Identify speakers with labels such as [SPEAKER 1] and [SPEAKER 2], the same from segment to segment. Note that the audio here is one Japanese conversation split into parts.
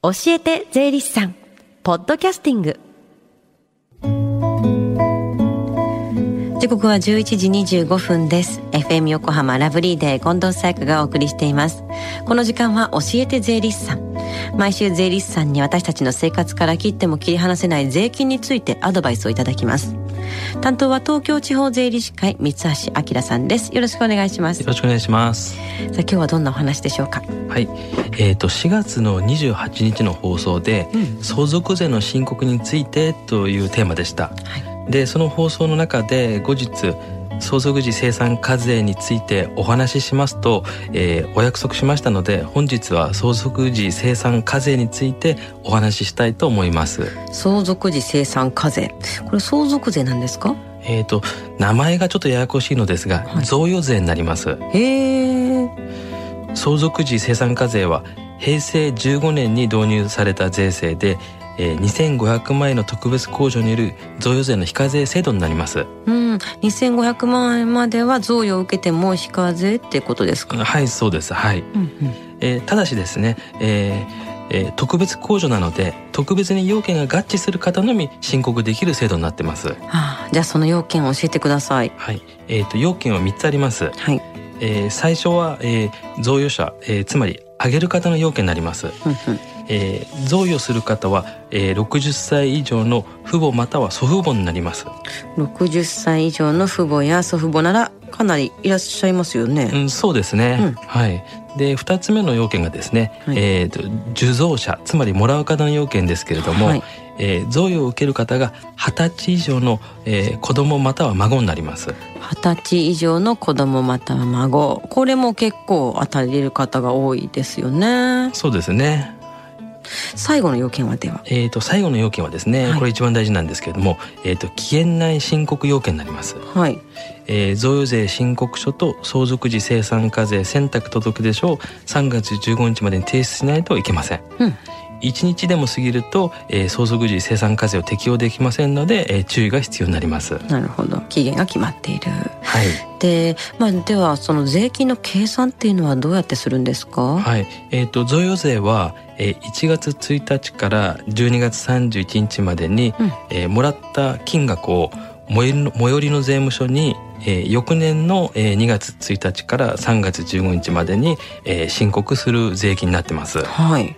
[SPEAKER 1] 教えて税理士さん。ポッドキャスティング。時刻は11時25分です。FM 横浜ラブリーデー近藤紗友香がお送りしています。この時間は教えて税理士さん。毎週税理士さんに私たちの生活から切っても切り離せない税金についてアドバイスをいただきます。担当は東京地方税理士会三橋明さんです。よろしくお願いします。
[SPEAKER 2] よろしくお願いします。さ
[SPEAKER 1] あ今日はどんなお話でしょうか？
[SPEAKER 2] はい。えーと、と4月の28日の放送で、うん、相続税の申告についてというテーマでした、はい。でその放送の中で後日相続時生産課税についてお話ししますと、えー、お約束しましたので本日は相続時生産課税についてお話ししたいと思います。
[SPEAKER 1] 相続時生産課税。これ相続税なんですか？
[SPEAKER 2] えっ、ー、と名前がちょっとややこしいのですが、はい、贈与税になります。へえ相続時生産課税は平成15年に導入された税制でえー、2500万円の特別控除による贈与税の非課税制度になります。
[SPEAKER 1] うん、2500万円までは贈与を受けても非課税ってことですか？
[SPEAKER 2] はい、そうです。はい。うんうん、えー、ただしですね、えーえー、特別控除なので特別に要件が合致する方のみ申告できる制度になってます。は
[SPEAKER 1] あ、じゃあその要件を教えてください。
[SPEAKER 2] はい、えっ、ー、と要件は三つあります。はい。えー、最初は、えー、贈与者、えー、つまりあげる方の要件になります。うんうんえー、贈与する方は、えー、60歳以上の父母または祖父母になります。
[SPEAKER 1] 60歳以上の父母や祖父母ならかなりいらっしゃいますよね、
[SPEAKER 2] うん、そうですね、うん、はい。で2つ目の要件がですね、はい、えーと、受贈者つまりもらう方の要件ですけれども、はい、えー、贈与を受ける方が二十歳以上の、えー、子供または孫になります。
[SPEAKER 1] 二十歳以上の子供または孫。これも結構当たれる方が多いですよね。
[SPEAKER 2] そうですね
[SPEAKER 1] 最後の要件はでは？
[SPEAKER 2] えっ、と最後の要件はですね、はい、これ一番大事なんですけれども、えっ、ー、と期限内申告要件になります。はい。えー、贈与税申告書と相続時生産課税選択届出書を3月15日までに提出しないといけません。うん。1日でも過ぎると、えー、相続時生産課税を適用できませんので、えー、注意が必要になります。
[SPEAKER 1] なるほど期限が決まっている。はい、で,、まあ、ではその税金の計算っていうのはどうやってするんですか、
[SPEAKER 2] はいえーと、贈与税は、えー、1月1日から12月31日までに、うん、えー、もらった金額を最寄りの税務署にえー、翌年の、えー、2月1日から3月15日までに、えー、申告する税金になってます。はい。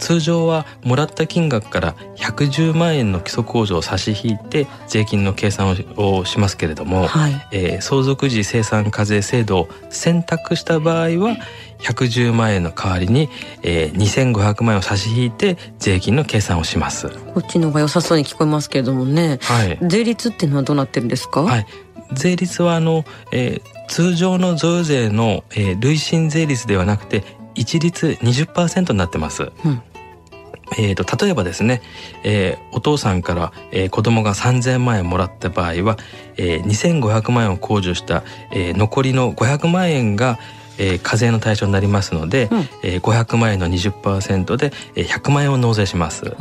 [SPEAKER 2] 通常はもらった金額から110万円の基礎控除を差し引いて税金の計算をしますけれども、はい、えー、相続時生産課税制度を選択した場合は110万円の代わりに、えー、2500万円を差し引いて税金の計算をします。
[SPEAKER 1] こっちの方が良さそうに聞こえますけれどもね、はい、税率っていうのはどうなってるんですか、はい、
[SPEAKER 2] 税率はあの、えー、通常の贈与税の、えー、累進税率ではなくて一律20%になってます、うんえーと、例えばですね、えー、お父さんから、えー、子供が3,000万円もらった場合は、えー、2,500万円を控除した、えー、残りの500万円が、えー、課税の対象になりますので、うん、えー、500万円の20%で、えー、100万円を納税します。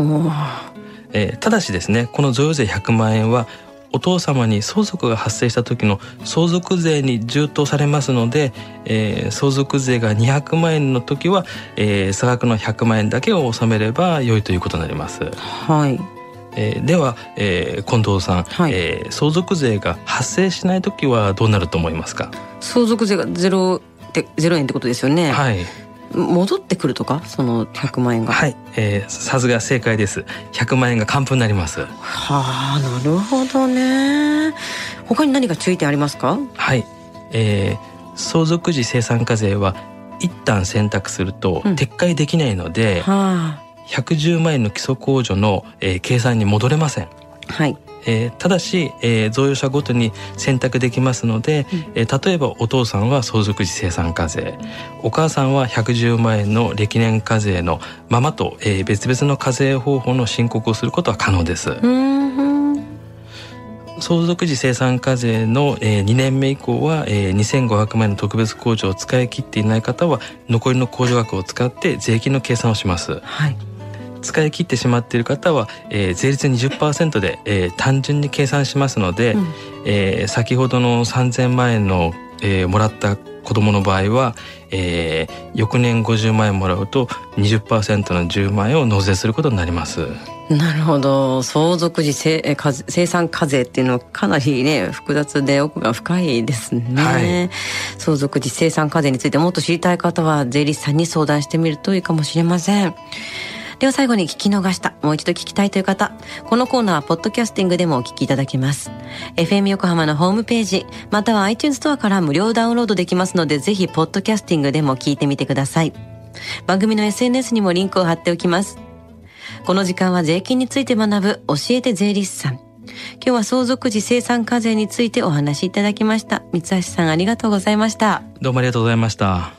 [SPEAKER 2] えー、ただしですねこの贈与税100万円はお父様に相続が発生した時の相続税に充当されますので、えー、相続税が200万円の時は、えー、差額の100万円だけを納めれば良いということになります。はい。えー、では、えー、近藤さん、はい、えー、相続税が発生しない時はどうなると思いますか？
[SPEAKER 1] 相続税がゼロでゼロ円ってことですよね。はい。戻ってくるとか？その100万円が。
[SPEAKER 2] はい。えー、さすが正解です。100万円が還付になります。は
[SPEAKER 1] あなるほどね。他に何か注意点ありますか？
[SPEAKER 2] はい。えー、相続時生産課税は一旦選択すると撤回できないので、うんはあ、110万円の基礎控除の、えー、計算に戻れません。はいえー、ただし、えー、贈与者ごとに選択できますので、うん、えー、例えばお父さんは相続時生産課税お母さんは110万円の歴年課税のままと、えー、別々の課税方法の申告をすることは可能です。相続時生産課税の、えー、2年目以降は、えー、2500万円の特別控除を使い切っていない方は残りの控除額を使って税金の計算をします。はい使い切ってしまっている方は、えー、税率20%で、えー、単純に計算しますので、うん、えー、先ほどの3000万円の、えー、もらった
[SPEAKER 3] 子供の場合は、えー、翌年50万円もらうと20%の10万円を納税することになります。
[SPEAKER 1] なるほど。相続時生生産課税っていうのはかなりね複雑で奥が深いですね、はい、相続時生産課税についてもっと知りたい方は税理士さんに相談してみるといいかもしれませんでは最後に聞き逃した、もう一度聞きたいという方、このコーナーはポッドキャスティングでもお聞きいただけます。FM 横浜のホームページ、または iTunes ストアから無料ダウンロードできますので、ぜひポッドキャスティングでも聞いてみてください。番組の SNS にもリンクを貼っておきます。この時間は税金について学ぶ教えて税理士さん。今日は相続時生産課税についてお話しいただきました。三橋さんありがとうございました。
[SPEAKER 3] どうもありがとうございました。